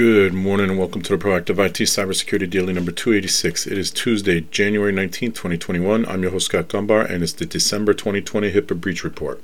Good morning and welcome to the Proactive IT Cybersecurity Daily number 286. It is Tuesday, January 19, 2021. I'm your host, Scott Dunbar, and it's the December 2020 HIPAA Breach Report.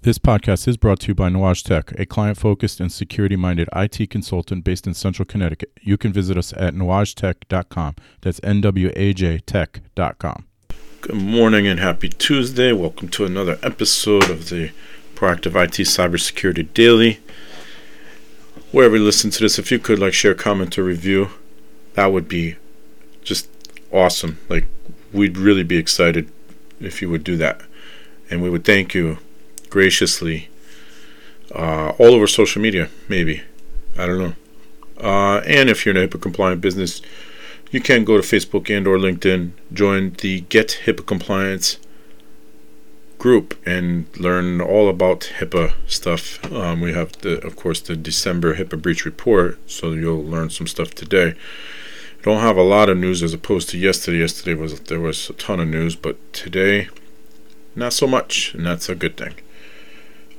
This podcast is brought to you by Nuage Tech, a client focused and security minded IT consultant based in central Connecticut. You can visit us at nuagetech.com. That's N W A J tech.com. Good morning and happy Tuesday. Welcome to another episode of the Proactive IT Cybersecurity Daily. Wherever you listen to this, if you could like share, comment, or review, that would be just awesome. Like we'd really be excited if you would do that. And we would thank you graciously uh, all over social media, maybe. I don't know. Uh, and if you're in a HIPAA compliant business, you can go to Facebook and or LinkedIn, join the Get HIPAA Compliance group and learn all about HIPAA stuff. Um, we have the, of course, the December HIPAA breach report, so you'll learn some stuff today. Don't have a lot of news as opposed to yesterday. Yesterday was there was a ton of news, but today, not so much, and that's a good thing.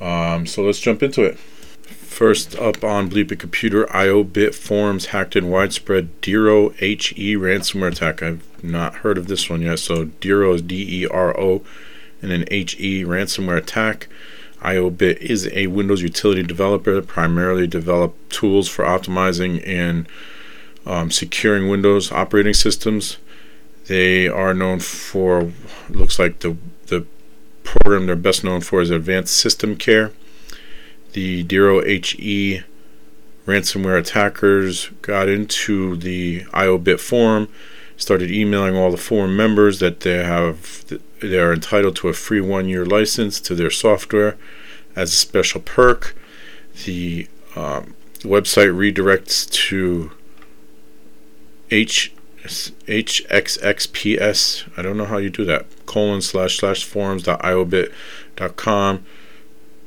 Um, so let's jump into it. First up on Bleeping Computer, IOBit forms hacked in widespread Dero HE ransomware attack. I've not heard of this one yet. So Dero is D E R O, and an HE ransomware attack. IOBit is a Windows utility developer primarily develop tools for optimizing and um, securing Windows operating systems. They are known for looks like the the program they're best known for is Advanced System Care the Dero HE ransomware attackers got into the IOBit forum, started emailing all the forum members that they have they are entitled to a free one-year license to their software as a special perk. The um, website redirects to H hxxps. I don't know how you do that. Colon slash slash forums dot iobit.com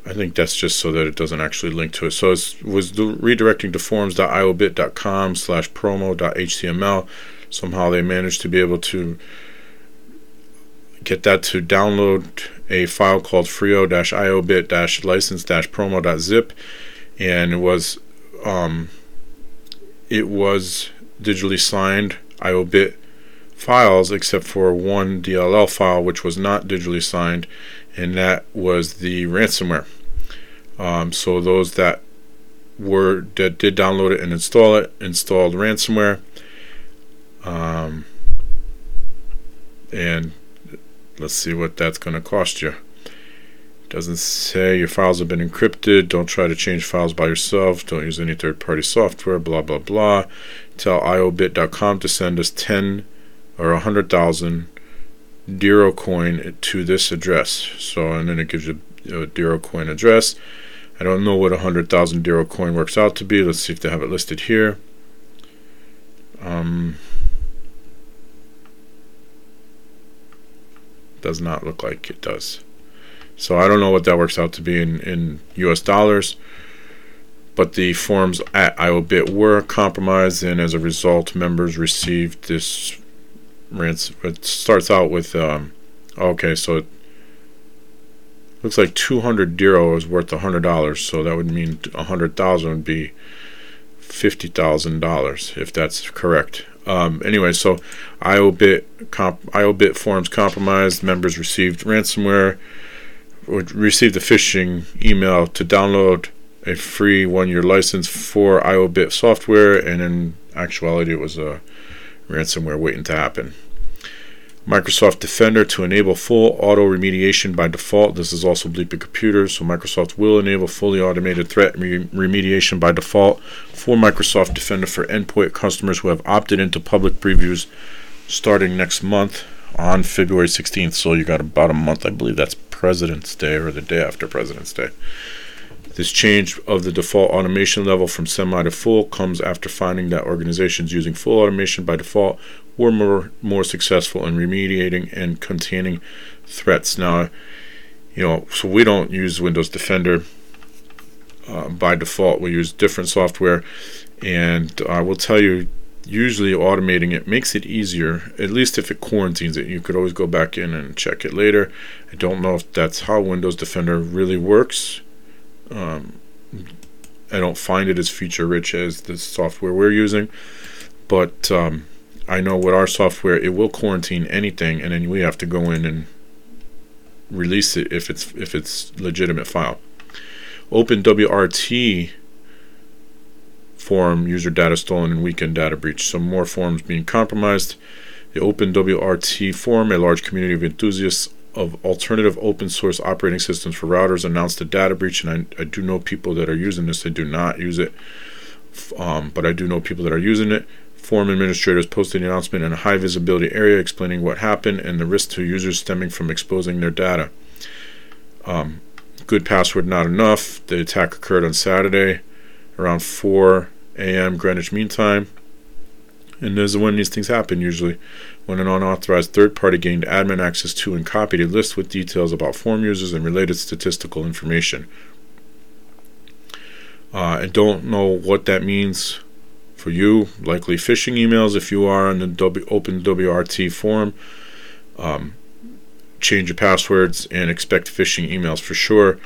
I think that's just so that it doesn't actually link to it. So it was redirecting to forums.iobit.com slash promo.html. Somehow they managed to be able to get that to download a file called frio-iobit-license-promo.zip and it was um, it was digitally signed iobit files except for one DLL file which was not digitally signed and that was the ransomware. Um, so those that were that did download it and install it installed ransomware. Um, and let's see what that's going to cost you. It doesn't say your files have been encrypted. Don't try to change files by yourself. Don't use any third-party software. Blah blah blah. Tell iobit.com to send us ten or a hundred thousand Dero coin to this address. So and then it gives you a Dero coin address. I don't know what a 100,000 Dero coin works out to be. Let's see if they have it listed here. Um, does not look like it does. So I don't know what that works out to be in, in US dollars. But the forms at IOBIT were compromised, and as a result, members received this ransom. It starts out with, um, okay, so looks like 200 Dero is worth $100, so that would mean 100,000 would be $50,000 if that's correct. Um, anyway, so IOBIT, comp, IOBIT forms compromised, members received ransomware, received a phishing email to download a free one year license for IOBIT software, and in actuality, it was a ransomware waiting to happen. Microsoft Defender to enable full auto remediation by default. This is also bleeping computers, so Microsoft will enable fully automated threat re- remediation by default for Microsoft Defender for endpoint customers who have opted into public previews starting next month on February 16th. So you got about a month, I believe that's President's Day or the day after President's Day. This change of the default automation level from semi to full comes after finding that organizations using full automation by default were more, more successful in remediating and containing threats. Now, you know, so we don't use Windows Defender uh, by default. We use different software, and I will tell you usually automating it makes it easier, at least if it quarantines it. You could always go back in and check it later. I don't know if that's how Windows Defender really works. Um, I don't find it as feature rich as the software we're using, but um, I know with our software it will quarantine anything, and then we have to go in and release it if it's if it's legitimate file. OpenWRT forum user data stolen and weekend data breach. Some more forms being compromised. The OpenWRT forum, a large community of enthusiasts of alternative open source operating systems for routers, announced a data breach, and I, I do know people that are using this. They do not use it, um, but I do know people that are using it. Forum administrators posted an announcement in a high visibility area explaining what happened and the risk to users stemming from exposing their data. Um, good password not enough. The attack occurred on Saturday around 4 a.m. Greenwich Mean Time. And this is when these things happen usually. When an unauthorized third party gained admin access to and copied a list with details about form users and related statistical information. Uh, I don't know what that means for you. Likely phishing emails if you are on the w- Open WRT forum. Um, change your passwords and expect phishing emails for sure.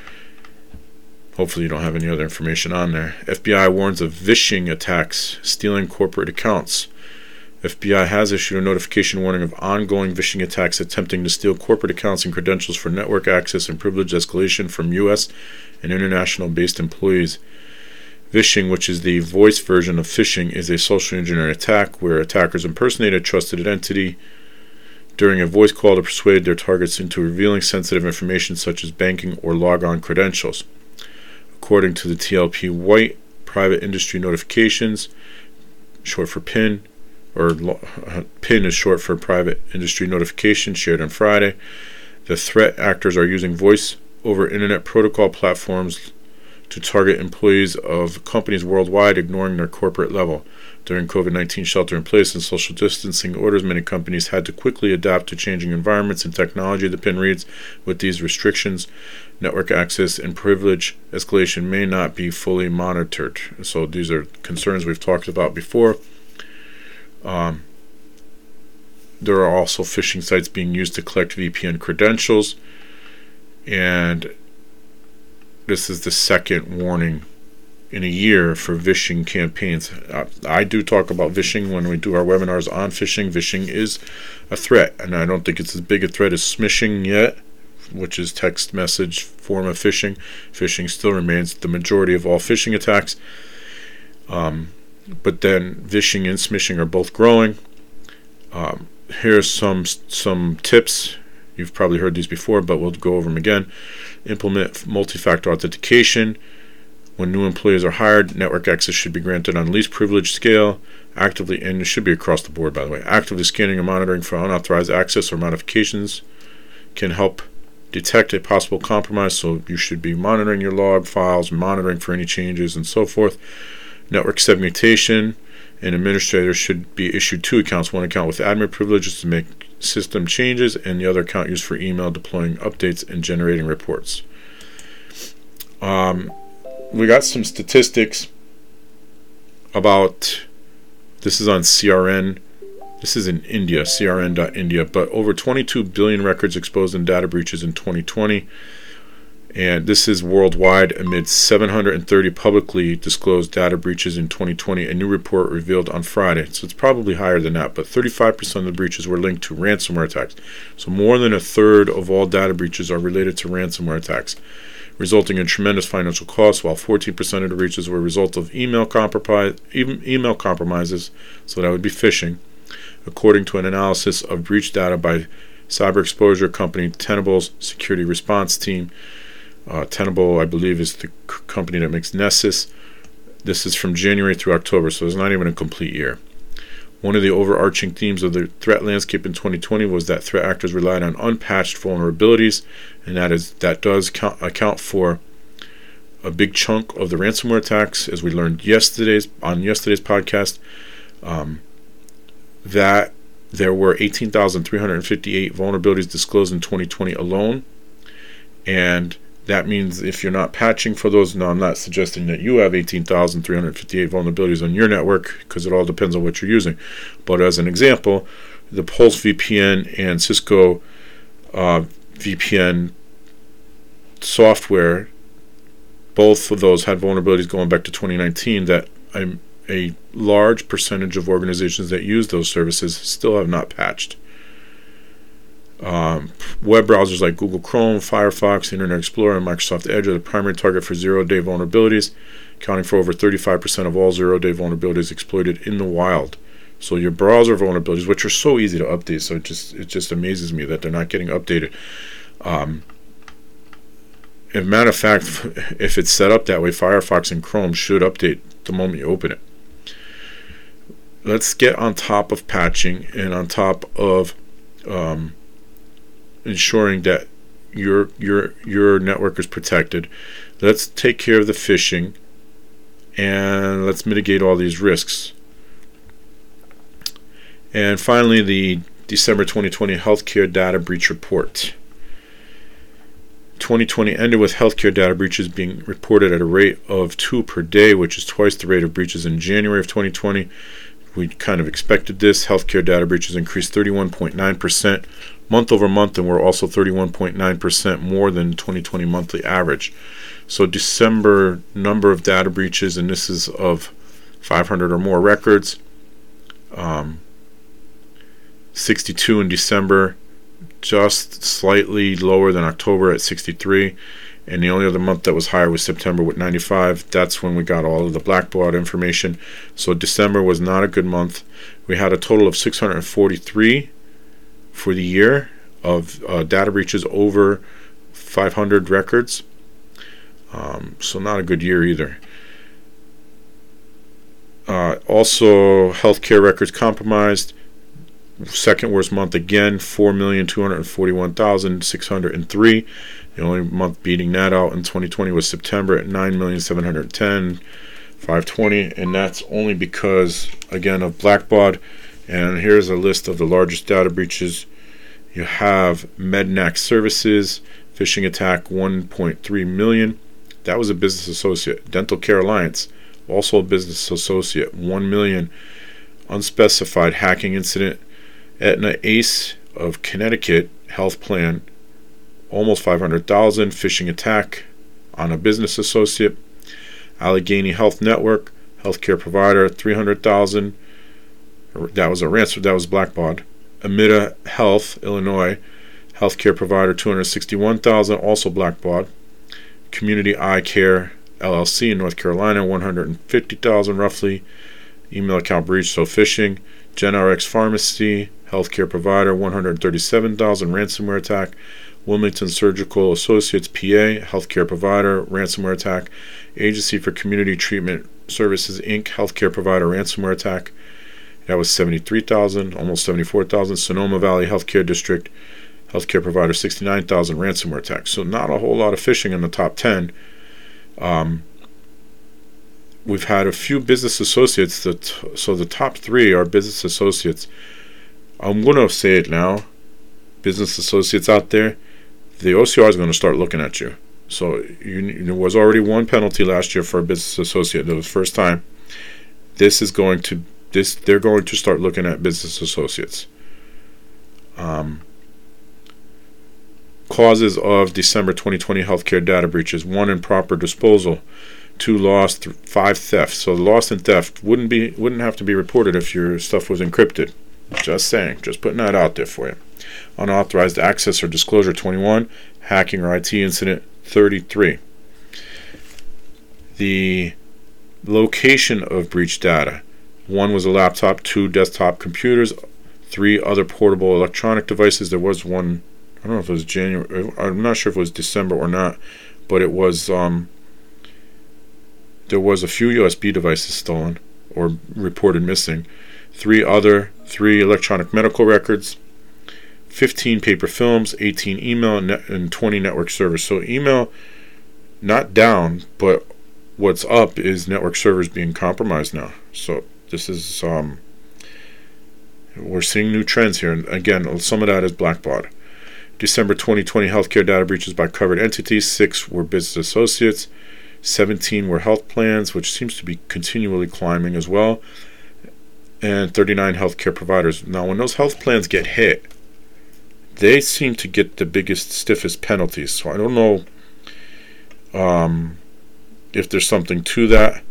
Hopefully, you don't have any other information on there. FBI warns of vishing attacks, stealing corporate accounts. FBI has issued a notification warning of ongoing vishing attacks attempting to steal corporate accounts and credentials for network access and privilege escalation from U.S. and international based employees. Vishing, which is the voice version of phishing, is a social engineering attack where attackers impersonate a trusted entity during a voice call to persuade their targets into revealing sensitive information such as banking or logon credentials. According to the TLP White Private Industry Notifications, short for PIN, or PIN is short for Private Industry Notification, shared on Friday. The threat actors are using voice over Internet Protocol platforms to target employees of companies worldwide, ignoring their corporate level. During COVID 19 shelter in place and social distancing orders, many companies had to quickly adapt to changing environments and technology. The PIN reads With these restrictions, network access and privilege escalation may not be fully monitored. So, these are concerns we've talked about before. Um, there are also phishing sites being used to collect VPN credentials. And this is the second warning in a year for phishing campaigns. I, I do talk about phishing when we do our webinars on phishing. Phishing is a threat, and I don't think it's as big a threat as smishing yet, which is text message form of phishing. Phishing still remains the majority of all phishing attacks. Um, but then vishing and smishing are both growing. Um, here's some some tips. You've probably heard these before, but we'll go over them again. Implement multi-factor authentication when new employees are hired, network access should be granted on least privilege scale. Actively, and it should be across the board, by the way. Actively scanning and monitoring for unauthorized access or modifications can help detect a possible compromise. So you should be monitoring your log files, monitoring for any changes, and so forth. Network segmentation. An administrator should be issued two accounts one account with admin privileges to make system changes, and the other account used for email, deploying updates, and generating reports. Um, we got some statistics about this is on CRN. This is in India, crn.india, but over 22 billion records exposed in data breaches in 2020. And this is worldwide amid 730 publicly disclosed data breaches in 2020, a new report revealed on Friday. So it's probably higher than that, but 35% of the breaches were linked to ransomware attacks. So more than a third of all data breaches are related to ransomware attacks resulting in tremendous financial costs, while 14% of the breaches were a result of email, compromise, email compromises, so that would be phishing, according to an analysis of breach data by cyber exposure company Tenable's security response team. Uh, Tenable, I believe, is the c- company that makes Nessus. This is from January through October, so it's not even a complete year. One of the overarching themes of the threat landscape in 2020 was that threat actors relied on unpatched vulnerabilities, and that is that does count, account for a big chunk of the ransomware attacks, as we learned yesterday's on yesterday's podcast. Um, that there were 18,358 vulnerabilities disclosed in 2020 alone, and that means if you're not patching for those, now I'm not suggesting that you have 18,358 vulnerabilities on your network because it all depends on what you're using. But as an example, the Pulse VPN and Cisco uh, VPN software, both of those had vulnerabilities going back to 2019 that I'm, a large percentage of organizations that use those services still have not patched. Um, web browsers like Google Chrome, Firefox, Internet Explorer, and Microsoft Edge are the primary target for zero day vulnerabilities, accounting for over 35% of all zero day vulnerabilities exploited in the wild. So your browser vulnerabilities, which are so easy to update, so it just it just amazes me that they're not getting updated. Um, as a matter of fact, if it's set up that way, Firefox and Chrome should update the moment you open it. Let's get on top of patching and on top of um, ensuring that your your your network is protected. Let's take care of the phishing and let's mitigate all these risks. And finally, the December 2020 Healthcare Data Breach Report. 2020 ended with healthcare data breaches being reported at a rate of two per day, which is twice the rate of breaches in January of 2020. We kind of expected this. Healthcare data breaches increased 31.9% month over month, and we're also 31.9% more than 2020 monthly average. So, December number of data breaches, and this is of 500 or more records. Um, 62 in December, just slightly lower than October at 63. And the only other month that was higher was September with 95. That's when we got all of the Blackbaud information. So December was not a good month. We had a total of 643 for the year of uh, data breaches over 500 records. Um, so not a good year either. Uh, also, healthcare records compromised second worst month again, 4,241,603. The only month beating that out in 2020 was September at 9,710,520, and that's only because, again, of Blackbaud. And here's a list of the largest data breaches. You have Mednax Services, phishing attack 1.3 million. That was a business associate. Dental Care Alliance, also a business associate, 1 million. Unspecified hacking incident, Aetna Ace of Connecticut health plan, almost 500,000 phishing attack on a business associate. Allegheny Health Network, healthcare provider, 300,000. That was a ransom. That was Blackbaud. AMITA Health, Illinois, healthcare provider, 261,000. Also Blackbaud. Community Eye Care LLC in North Carolina, 150,000 roughly. Email account breach, so phishing. GenRx Pharmacy, healthcare provider, 137,000 ransomware attack. Wilmington Surgical Associates PA, healthcare provider, ransomware attack. Agency for Community Treatment Services Inc., healthcare provider, ransomware attack. That was 73,000, almost 74,000. Sonoma Valley Healthcare District, healthcare provider, 69,000 ransomware attacks. So not a whole lot of phishing in the top 10. Um, we've had a few business associates that so the top three are business associates I'm going to say it now. Business associates out there, the OCR is going to start looking at you. So you, there was already one penalty last year for a business associate. It was first time. This is going to this they're going to start looking at business associates. Um, causes of December 2020 healthcare data breaches: one improper disposal, two lost, five theft. So lost and theft wouldn't be wouldn't have to be reported if your stuff was encrypted. Just saying, just putting that out there for you. Unauthorized access or disclosure 21, hacking or IT incident 33. The location of breach data one was a laptop, two desktop computers, three other portable electronic devices. There was one, I don't know if it was January, I'm not sure if it was December or not, but it was, um, there was a few USB devices stolen or reported missing three other, three electronic medical records, 15 paper films, 18 email, and 20 network servers. So email not down, but what's up is network servers being compromised now. So this is um, we're seeing new trends here, and again, some of that is Blackbaud. December 2020 healthcare data breaches by covered entities. Six were business associates. 17 were health plans, which seems to be continually climbing as well. And 39 healthcare providers. Now, when those health plans get hit, they seem to get the biggest, stiffest penalties. So I don't know um, if there's something to that,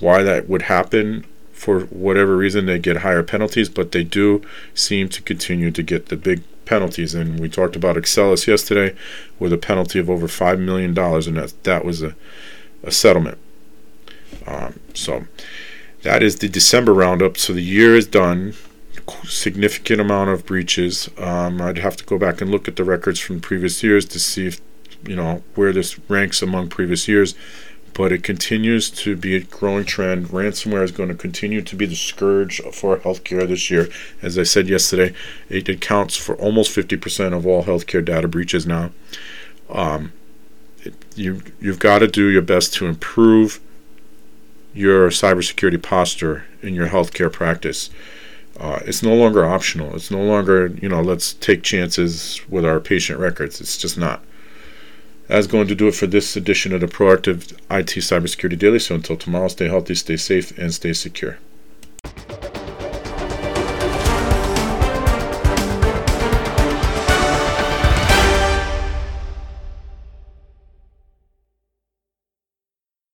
why that would happen. For whatever reason, they get higher penalties, but they do seem to continue to get the big penalties. And we talked about Excellus yesterday with a penalty of over $5 million, and that, that was a, a settlement. Um, so that is the December roundup. So the year is done. Significant amount of breaches. Um, I'd have to go back and look at the records from previous years to see if you know where this ranks among previous years but it continues to be a growing trend. Ransomware is going to continue to be the scourge for healthcare this year. As I said yesterday, it accounts for almost 50% of all healthcare data breaches now. Um, it, you, you've got to do your best to improve your cybersecurity posture in your healthcare practice. Uh, it's no longer optional. It's no longer, you know, let's take chances with our patient records. It's just not. That's going to do it for this edition of the Proactive IT Cybersecurity Daily. So until tomorrow, stay healthy, stay safe, and stay secure.